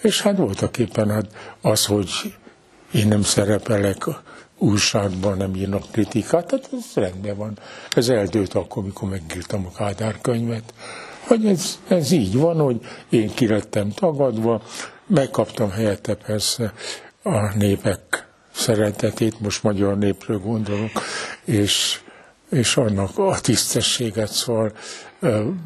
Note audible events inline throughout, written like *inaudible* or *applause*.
És hát voltak éppen hát az, hogy én nem szerepelek újságban, nem írnak kritikát, tehát ez rendben van. Ez eldőlt akkor, mikor megírtam a Kádár könyvet, hogy ez, ez így van, hogy én kirettem tagadva, megkaptam helyette persze a népek szeretetét, most magyar népről gondolok, és, és annak a tisztességet, szóval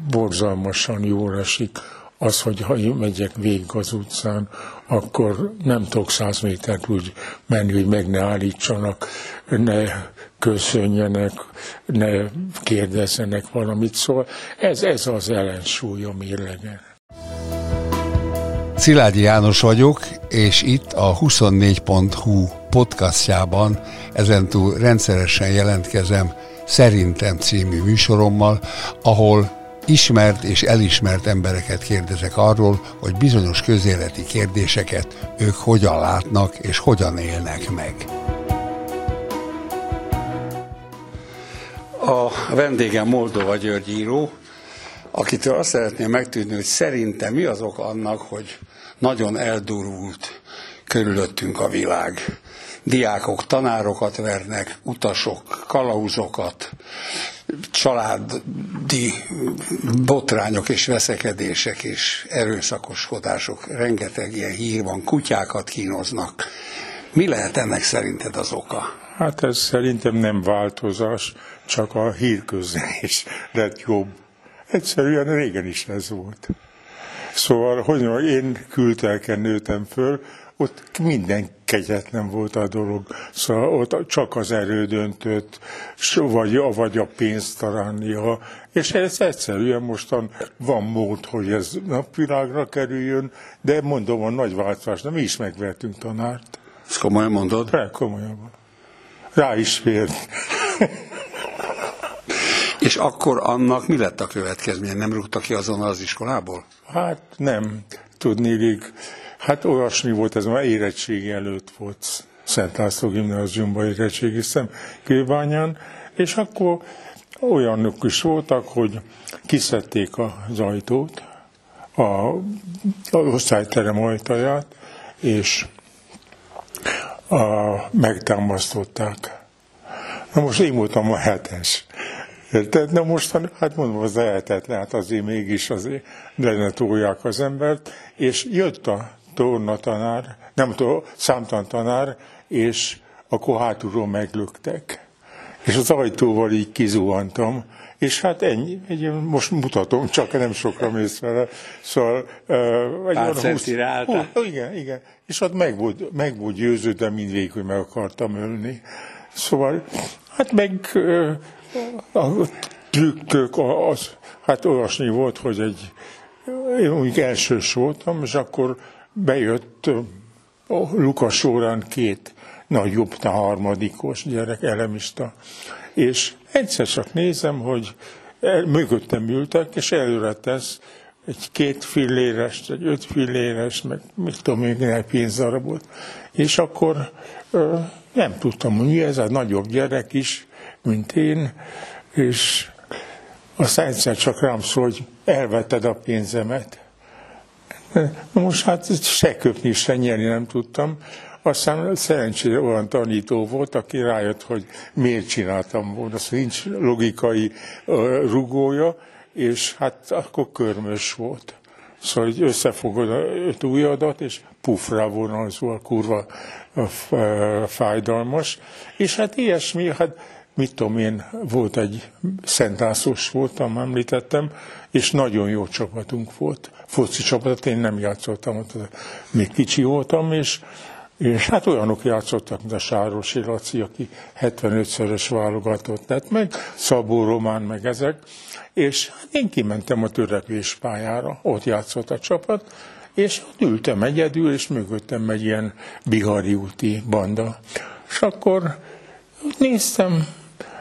borzalmasan jól esik az, hogy ha én megyek végig az utcán, akkor nem tudok száz métert úgy menni, hogy meg ne állítsanak, ne köszönjenek, ne kérdezzenek valamit. Szóval ez, ez az ellensúly a mérlegen. Szilágyi János vagyok, és itt a 24.hu podcastjában ezentúl rendszeresen jelentkezem Szerintem című műsorommal, ahol ismert és elismert embereket kérdezek arról, hogy bizonyos közéleti kérdéseket ők hogyan látnak és hogyan élnek meg. A vendégem Moldova György író, akitől azt szeretném megtudni, hogy szerintem mi az oka annak, hogy nagyon eldurult körülöttünk a világ. Diákok tanárokat vernek, utasok kalauzokat, családi botrányok és veszekedések és erőszakoskodások, rengeteg ilyen hír van, kutyákat kínoznak. Mi lehet ennek szerinted az oka? Hát ez szerintem nem változás, csak a hírközlés lett jobb. Egyszerűen régen is ez volt. Szóval, hogy mondjam, én kültelken nőttem föl, ott minden kegyetlen volt a dolog. Szóval ott csak az erő döntött, vagy, vagy a pénzt találnia. És ez egyszerűen mostan van mód, hogy ez napvilágra kerüljön, de mondom, a nagy változás, nem mi is megvertünk tanárt. Ezt komolyan mondod? Rá, komolyan. Rá is fér. *laughs* És akkor annak mi lett a következménye? Nem rúgta ki azonnal az iskolából? Hát nem. Tudnélik, Hát olyasmi volt, ez már érettségi előtt volt Szent László gimnáziumban érettségi szem Kőbányán, és akkor olyanok is voltak, hogy kiszedték az ajtót, a, a osztályterem ajtaját, és a, megtámasztották. Na most én voltam a hetes. Érted? Na most, hát mondom, az lehetetlen, hát azért mégis azért lenne tolják az embert, és jött a tornatanár, nem tudom, számtantanár, és akkor hátulról meglöktek. És az ajtóval így kizuhantam, és hát ennyi, egy, most mutatom, csak nem sokra mész vele. Szóval... Uh, Pár centire uh, Igen, igen. És ott meg volt, meg volt győződve mindvégig, hogy meg akartam ölni. Szóval, hát meg uh, a trükkök, az, hát olyasmi volt, hogy egy, én úgy elsős voltam, és akkor bejött a Lukas során két nagyobb, a harmadikos gyerek, elemista, és egyszer csak nézem, hogy el, mögöttem ültek, és előre tesz egy két filléres, egy öt filléres, meg mit tudom még egy pénzdarabot. És akkor ö, nem tudtam, hogy mi ez a nagyobb gyerek is, mint én, és aztán egyszer csak rám szól, hogy elvetted a pénzemet. Most hát se köpni, se nyerni nem tudtam. Aztán szerencsére olyan tanító volt, aki rájött, hogy miért csináltam volna. Azt nincs logikai rugója, és hát akkor körmös volt. Szóval hogy összefogod a ujjadat, és pufra vonalzó a kurva fájdalmas. És hát ilyesmi, hát mit tudom én, volt egy szentászos voltam, említettem, és nagyon jó csapatunk volt. Foci csapatot én nem játszottam, ott még kicsi voltam, és, és hát olyanok játszottak, mint a Sárosi Laci, aki 75-szörös válogatott lett, meg Szabó Román, meg ezek, és hát én kimentem a törekvés pályára, ott játszott a csapat, és ott ültem egyedül, és mögöttem egy ilyen bihari úti banda. És akkor néztem,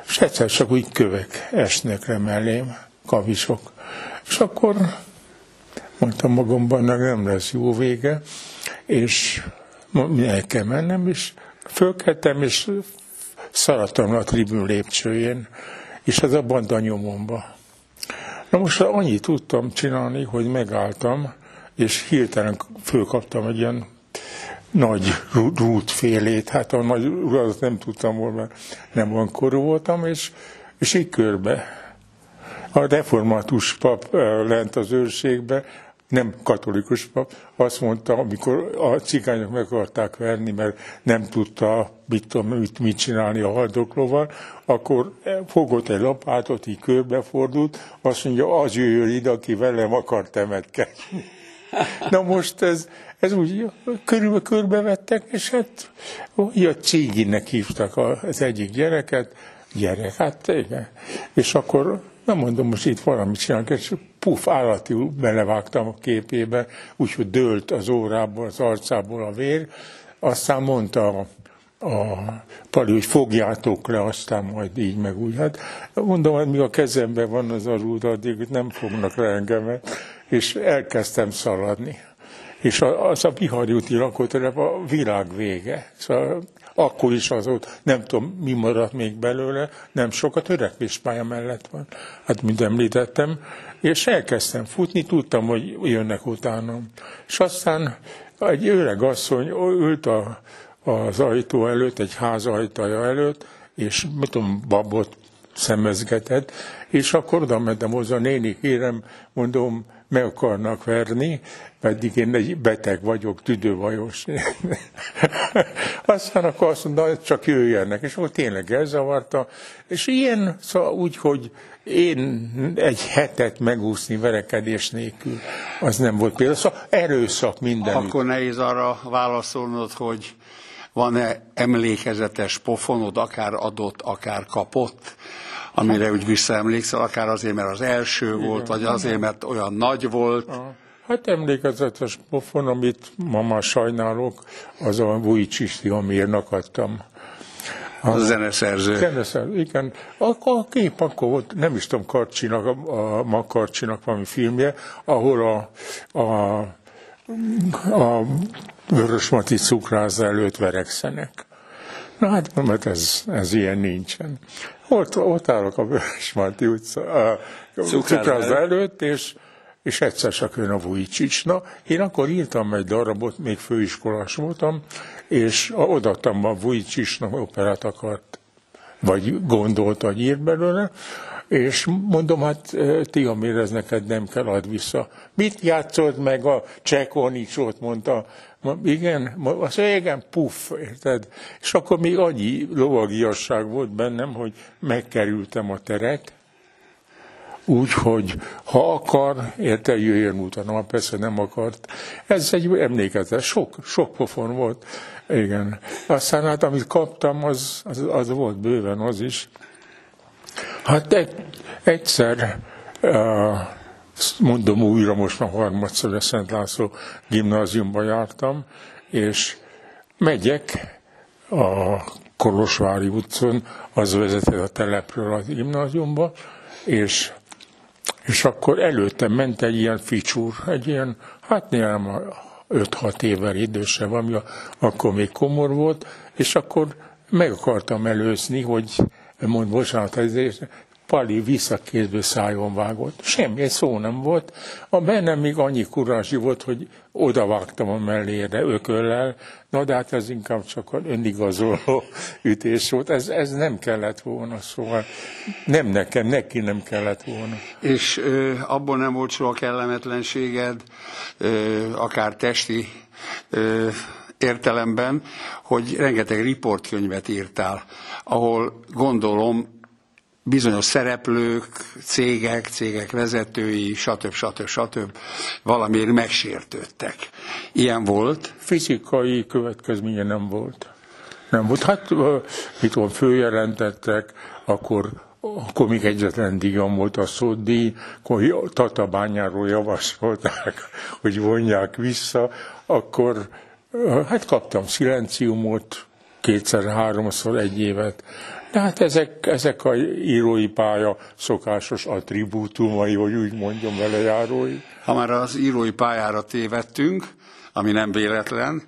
és egyszer csak úgy kövek esnek le mellém, kavisok. És akkor mondtam magamban, nem lesz jó vége, és el kell mennem, és fölkeltem, és szaladtam a tribün lépcsőjén, és ez a banda nyomomba. Na most annyit tudtam csinálni, hogy megálltam, és hirtelen fölkaptam egy ilyen nagy rút félét, hát a nagy urat nem tudtam volna, mert nem olyan korú voltam, és, és így körbe. A református pap lent az őrségbe, nem katolikus pap, azt mondta, amikor a cigányok meg akarták verni, mert nem tudta mit, tudom, mit, mit csinálni a haldoklóval, akkor fogott egy lapátot, így körbefordult, azt mondja, az jöjjön ide, aki velem akar temetkezni. *laughs* Na most ez, ez úgy körülbe körbevettek, és hát a Cséginek hívtak az egyik gyereket, gyerek, hát igen. És akkor nem mondom, most itt valamit csinálok, és puf, állati belevágtam a képébe, úgyhogy dőlt az órából, az arcából a vér, aztán mondta a, a Pali, hogy fogjátok le, aztán majd így meg úgy. Hát mondom, hogy mi a kezemben van az a rúd, addig nem fognak le engemet, és elkezdtem szaladni. És az a Bihari úti lakótelep a világ vége. Szóval akkor is az ott, nem tudom, mi maradt még belőle, nem sokat törekvéspálya mellett van. Hát, mint említettem, és elkezdtem futni, tudtam, hogy jönnek utánam. És aztán egy öreg asszony ült a, az ajtó előtt, egy ház ajtaja előtt, és mit tudom, babot szemezgetett, és akkor oda mentem hozzá, néni, kérem, mondom, meg akarnak verni, pedig én egy beteg vagyok, tüdővajos. *laughs* Aztán akkor azt mondta, csak jöjjenek, és akkor tényleg elzavarta, és ilyen, szóval úgy, hogy én egy hetet megúszni verekedés nélkül, az nem volt például, szóval erőszak minden. Akkor nehéz arra válaszolnod, hogy van-e emlékezetes pofonod, akár adott, akár kapott? Amire úgy visszaemlékszel, akár azért, mert az első Igen, volt, vagy azért, mert olyan nagy volt. Hát emlékezetes pofon, amit ma már sajnálok, az a Vujicsisti Amírnak adtam. A, a zeneszerző. Zeneszerző, igen. A, a kép akkor volt, nem is tudom, Karcsinak, a, a Makarcsinak valami filmje, ahol a, a, a Vörösmati cukráza előtt verekszenek. Na hát, mert ez, ez ilyen nincsen. Ott, ott állok a Vörösmarty utca, a cukrászda előtt, és, és egyszer csak jön a Vujicsics. Na, én akkor írtam egy darabot, még főiskolás voltam, és odaadtam a Vujicsicsnak, operát akart, vagy gondolta, hogy írt belőle, és mondom, hát ti, amire ez neked nem kell, ad vissza. Mit játszott meg a Csekonicsot, mondta igen, az igen, puff, érted? És akkor még annyi lovagiasság volt bennem, hogy megkerültem a teret, úgy, hogy ha akar, érte, jöjjön utána, persze nem akart. Ez egy emlékezet, sok, sok pofon volt, igen. Aztán hát, amit kaptam, az, az, az volt bőven az is. Hát egy, egyszer uh, mondom újra, most már harmadszor a Szent László gimnáziumba jártam, és megyek a Kolosvári utcon, az vezetett a telepről a gimnáziumba, és, és akkor előttem ment egy ilyen ficsúr, egy ilyen, hát nem 5-6 évvel idősebb, ami akkor még komor volt, és akkor meg akartam előzni, hogy mond, bocsánat, Pali visszakézből szájon vágott. Semmi, egy szó nem volt. A bennem még annyi kurázsi volt, hogy odavágtam a mellére ököllel, na de hát ez inkább csak az önigazoló *laughs* ütés volt. Ez, ez nem kellett volna, szóval nem nekem, neki nem kellett volna. És ö, abból nem volt soha kellemetlenséged, ö, akár testi ö, értelemben, hogy rengeteg riportkönyvet írtál, ahol gondolom bizonyos szereplők, cégek, cégek vezetői, stb. stb. stb. valamiért megsértődtek. Ilyen volt? Fizikai következménye nem volt. Nem volt. Hát, mit tudom, följelentettek, akkor akkor még egyetlen díjam volt a szódíj, akkor Tatabányáról javasolták, *laughs* hogy vonják vissza, akkor hát kaptam szilenciumot, kétszer-háromszor egy évet, tehát ezek, ezek a írói pálya szokásos attribútumai, hogy úgy mondjam vele járói. Ha már az írói pályára tévedtünk, ami nem véletlen,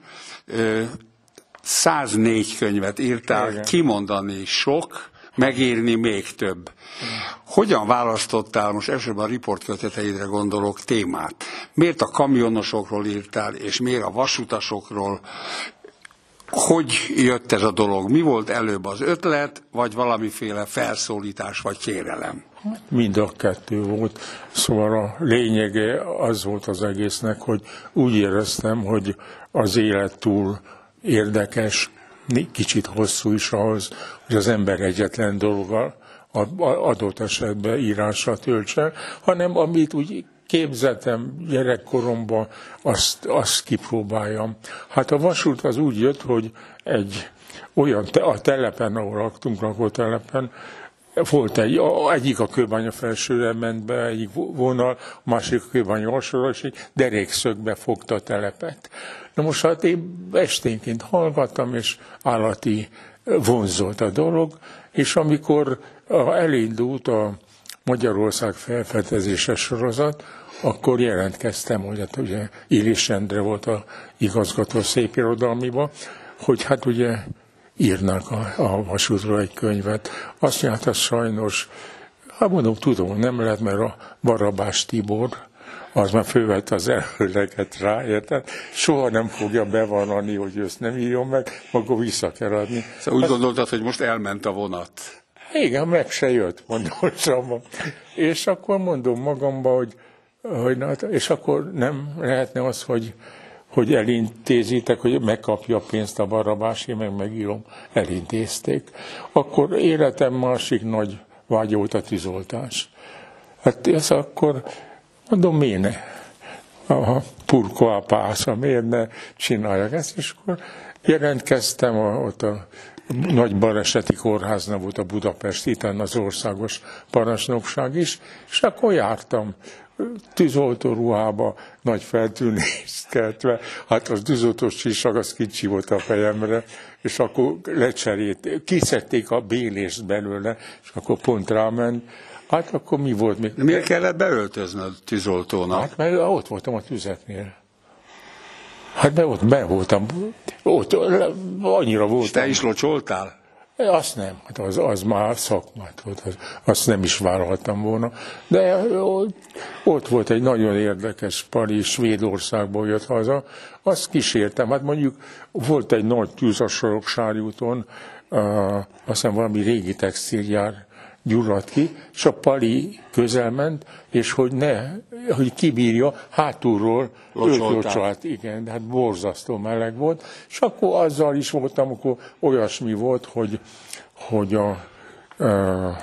104 könyvet írtál, Igen. kimondani sok, megírni még több. Hogyan választottál, most elsősorban a riportköteteidre gondolok, témát? Miért a kamionosokról írtál, és miért a vasutasokról? Hogy jött ez a dolog? Mi volt előbb az ötlet, vagy valamiféle felszólítás, vagy kérelem? Mind a kettő volt. Szóval a lényege az volt az egésznek, hogy úgy éreztem, hogy az élet túl érdekes, kicsit hosszú is ahhoz, hogy az ember egyetlen dologgal adott esetben írásra töltse, hanem amit úgy képzetem gyerekkoromban, azt, azt kipróbáljam. Hát a vasút az úgy jött, hogy egy olyan, a telepen, ahol laktunk, lakótelepen, volt egy, egyik a kőbánya felsőre ment be, egyik vonal, a másik a kőbánya alsóra, és egy derékszögbe fogta a telepet. Na most hát én esténként hallgattam, és állati vonzolt a dolog, és amikor elindult a Magyarország felfedezése sorozat, akkor jelentkeztem, hogy hát ugye Illés Endre volt a igazgató szép irodalmiba, hogy hát ugye írnak a, a vasútról egy könyvet. Azt mondja, hát sajnos, hát mondom, tudom, nem lehet, mert a Barabás Tibor, az már fölvett az előleget rá, érted? Soha nem fogja bevallani, hogy ezt nem írjon meg, akkor vissza kell adni. Szóval úgy gondoltad, hogy most elment a vonat. Igen, meg se jött, mondom, És akkor mondom magamba, hogy, hogy na, és akkor nem lehetne az, hogy, hogy elintézitek, hogy megkapja a pénzt a barabási, meg megírom, elintézték. Akkor életem másik nagy vágy volt a tűzoltás. Hát ez akkor, mondom, miért ne? A purko a pásza, miért ne csináljak ezt? És akkor jelentkeztem a, ott a nagy baleseti kórháznál volt a Budapest, itt az országos parancsnokság is, és akkor jártam tűzoltó ruhába, nagy feltűnést keltve, hát az tűzoltós csisag, az kicsi volt a fejemre, és akkor lecserélt, kiszedték a bélést belőle, és akkor pont ráment, Hát akkor mi volt még? De miért kellett beöltöznöd tűzoltónak? Hát mert ott voltam a tüzetnél. Hát be, ott be voltam, ott annyira voltam. És te is locsoltál? Azt nem, hát az, az már szakmát volt, az, azt nem is vállaltam volna. De ott, ott volt egy nagyon érdekes pari, Svédországból jött haza, azt kísértem, hát mondjuk volt egy nagy tűz a Soroksári úton, uh, azt hiszem valami régi textilgyár gyulladt ki, és a pali közelment, és hogy ne, hogy kibírja, hátulról locsolt, igen, de hát borzasztó meleg volt, és akkor azzal is voltam, akkor olyasmi volt, hogy, hogy, a, uh,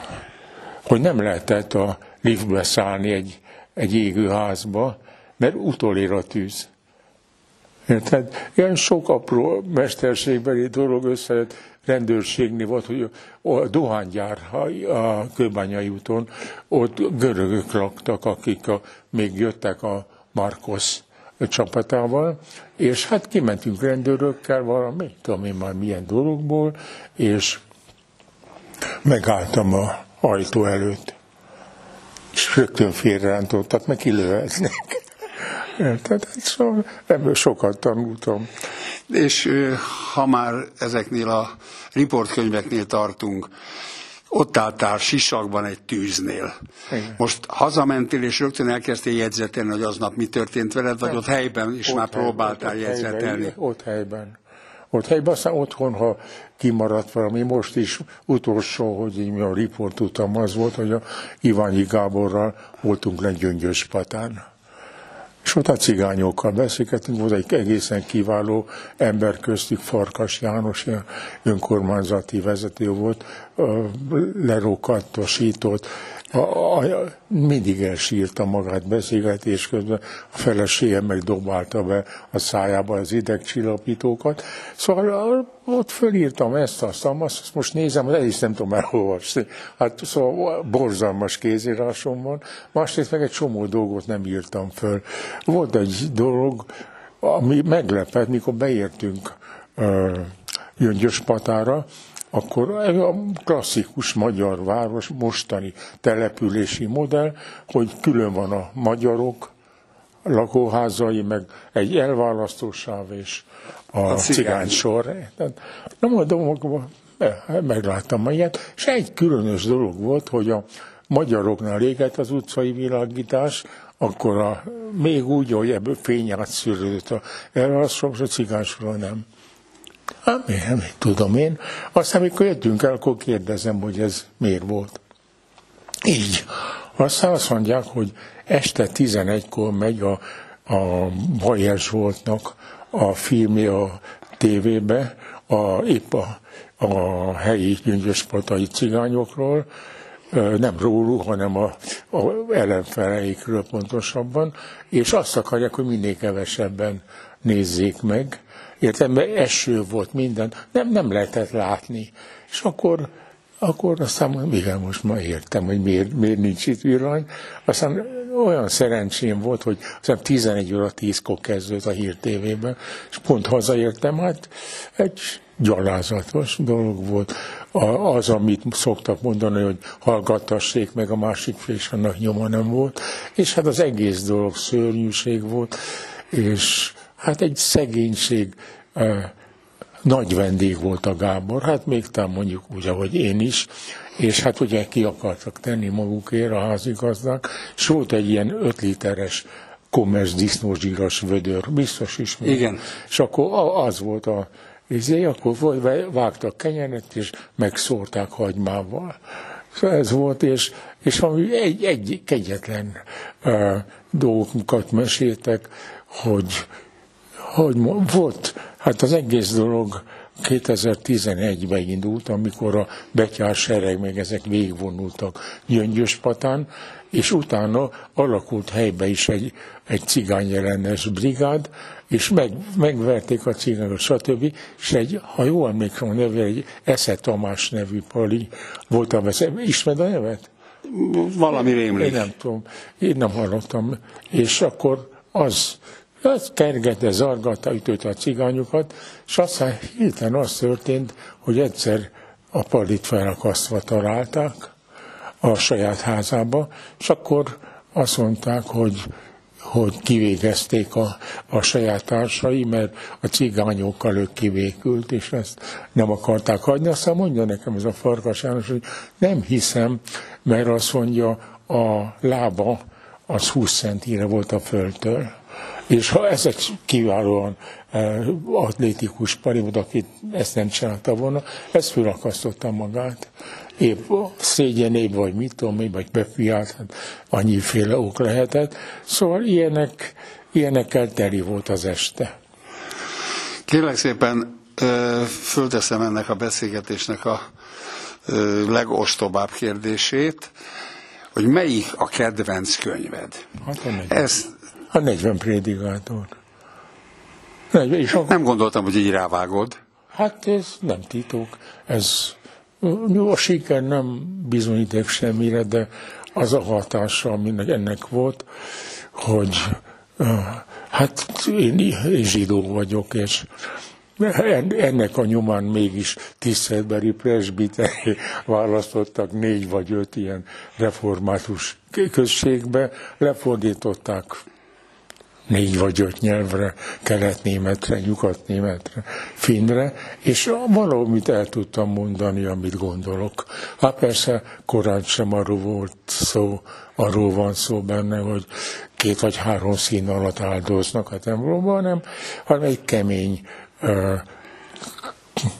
hogy nem lehetett a liftbe szállni egy, egy égő házba, mert utolér a tűz. Érted? Ilyen sok apró mesterségbeli dolog összejött, rendőrségnél volt, hogy a dohánygyár a Kőbányai úton, ott görögök laktak, akik a, még jöttek a Markos csapatával, és hát kimentünk rendőrökkel valami, tudom én már milyen dologból, és megálltam a ajtó előtt. És rögtön félrerántottak, meg kilőhetnek. *laughs* Tehát szóval ebből sokat tanultam. És ha már ezeknél a riportkönyveknél tartunk, ott álltál sisakban egy tűznél. Igen. Most hazamentél, és rögtön elkezdtél jegyzetelni, hogy aznap mi történt veled, vagy ott helyben is ott már helyben, próbáltál ott jegyzetelni? Helyben, ott helyben. Ott helyben, aztán otthon, ha kimaradt valami, most is utolsó, hogy így a riport utam az volt, hogy a Iványi Gáborral voltunk le Gyöngyös patán. És ott a cigányokkal beszélgetünk, volt egy egészen kiváló ember köztük, Farkas János, önkormányzati vezető volt, lerokattosított, a, a, mindig elsírta magát beszélgetés közben, a felesége meg dobálta be a szájába az idegcsillapítókat. Szóval ott fölírtam ezt, azt, azt, azt most nézem, el is nem tudom elolvasni. Hát szóval borzalmas kézírásom van. Másrészt meg egy csomó dolgot nem írtam föl. Volt egy dolog, ami meglepett, mikor beértünk uh, Gyöngyös patára, akkor a klasszikus magyar város mostani települési modell, hogy külön van a magyarok lakóházai, meg egy elválasztósáv és a, a cigány sor. Na mondom, megláttam ilyet, és egy különös dolog volt, hogy a magyaroknál égett az utcai világítás, akkor a, még úgy, hogy ebből fény átszűrődött a, az sok, a cigánysról nem. Hát nem tudom én. Aztán, amikor jöttünk el, akkor kérdezem, hogy ez miért volt. Így. Aztán azt mondják, hogy este 11-kor megy a, a Bajer Zsoltnak a filmje a tévébe, a, épp a, a helyi gyöngyöspatai cigányokról, nem róluk, hanem a, a ellenfeleikről pontosabban, és azt akarják, hogy minél kevesebben nézzék meg. Értem, mert eső volt minden, nem, nem lehetett látni. És akkor, akkor aztán mondom, igen, most ma értem, hogy miért, miért nincs itt villany. Aztán olyan szerencsém volt, hogy aztán 11 óra 10-kor kezdődött a Hír TV-ben, és pont hazaértem, hát egy gyalázatos dolog volt. Az, amit szoktak mondani, hogy hallgattassék meg a másik fél, és annak nyoma nem volt. És hát az egész dolog szörnyűség volt, és hát egy szegénység, nagy vendég volt a Gábor, hát még talán mondjuk úgy, ahogy én is, és hát ugye ki akartak tenni magukért a házigazdák, és volt egy ilyen öt literes komers disznózsíros vödör, biztos is. Igen. És akkor az volt a izé, akkor vágtak kenyeret, és megszórták hagymával. Szóval ez volt, és, és ami egy, egy kegyetlen uh, dolgokat meséltek, hogy, hogy volt, hát az egész dolog 2011-ben indult, amikor a betyár sereg, meg ezek végigvonultak Gyöngyöspatán, és utána alakult helybe is egy, egy cigányjelenes brigád, és meg, megverték a cigányokat, stb. És egy, ha jól emlékszem a neve, egy Esze Tamás nevű pali volt a veszély. Ismered a nevet? Valami rémlik. Én nem tudom, én nem hallottam. És akkor az, az kergette, zargatta, ütötte a cigányokat, és aztán hirtelen az történt, hogy egyszer a palit felakasztva találták a saját házába, és akkor azt mondták, hogy hogy kivégezték a, a saját társai, mert a cigányokkal ők kivékült, és ezt nem akarták hagyni. Aztán mondja nekem ez a Farkas János, hogy nem hiszem, mert azt mondja, a lába az 20 centire volt a földtől. És ha ez egy kiválóan uh, atlétikus parivod, aki ezt nem csinálta volna, ez fölakasztotta magát épp szégyenébb, vagy mit tudom én, vagy befiált, hát annyiféle ok lehetett. Szóval ilyenek, ilyenekkel teli volt az este. Kérlek szépen, fölteszem ennek a beszélgetésnek a legostobább kérdését, hogy melyik a kedvenc könyved? Hát a 40, Ez... a 40 prédikátor. És akkor... Nem gondoltam, hogy így rávágod. Hát ez nem titok. Ez a siker nem bizonyíték semmire, de az a hatása, aminek ennek volt, hogy hát én zsidó vagyok, és ennek a nyomán mégis tiszteletbeli presbiteri választottak négy vagy öt ilyen református községbe, lefordították négy vagy öt nyelvre, kelet-németre, nyugat-németre, finnre, és valamit el tudtam mondani, amit gondolok. Hát persze korán sem arról volt szó, arról van szó benne, hogy két vagy három szín alatt áldoznak a templomban, hanem, hanem egy kemény uh,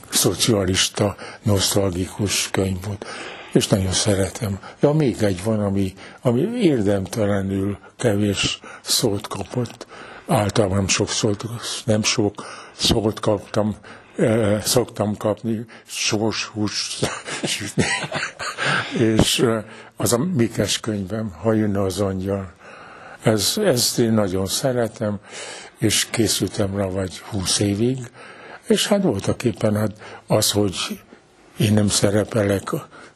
szocialista, nosztalgikus könyv volt és nagyon szeretem. Ja, még egy van, ami, ami érdemtelenül kevés szót kapott. Általában sok szót, nem sok szót kaptam, eh, szoktam kapni, sós hús *laughs* és eh, az a Mikes könyvem, ha jönne az angyal. Ez, ezt én nagyon szeretem, és készültem rá vagy húsz évig, és hát voltak éppen hát az, hogy én nem szerepelek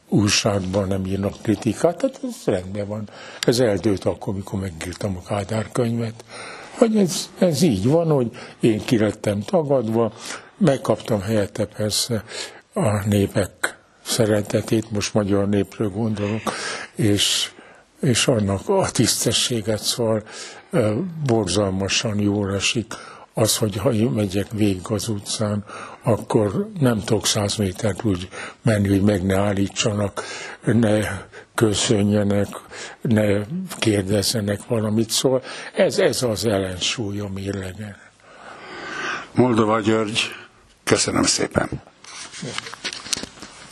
újságban nem írnak kritikát, tehát ez rendben van. Ez eldőlt akkor, mikor megírtam a Kádár könyvet, hogy ez, ez így van, hogy én kirettem tagadva, megkaptam helyette persze a népek szeretetét, most magyar népről gondolok, és, és annak a tisztességet, szóval borzalmasan jól esik az, hogy ha én megyek végig az utcán, akkor nem tudok száz métert úgy menni, hogy meg ne állítsanak, ne köszönjenek, ne kérdezzenek valamit. Szóval ez, ez az ellensúly a mérlegen. Moldova György, köszönöm szépen.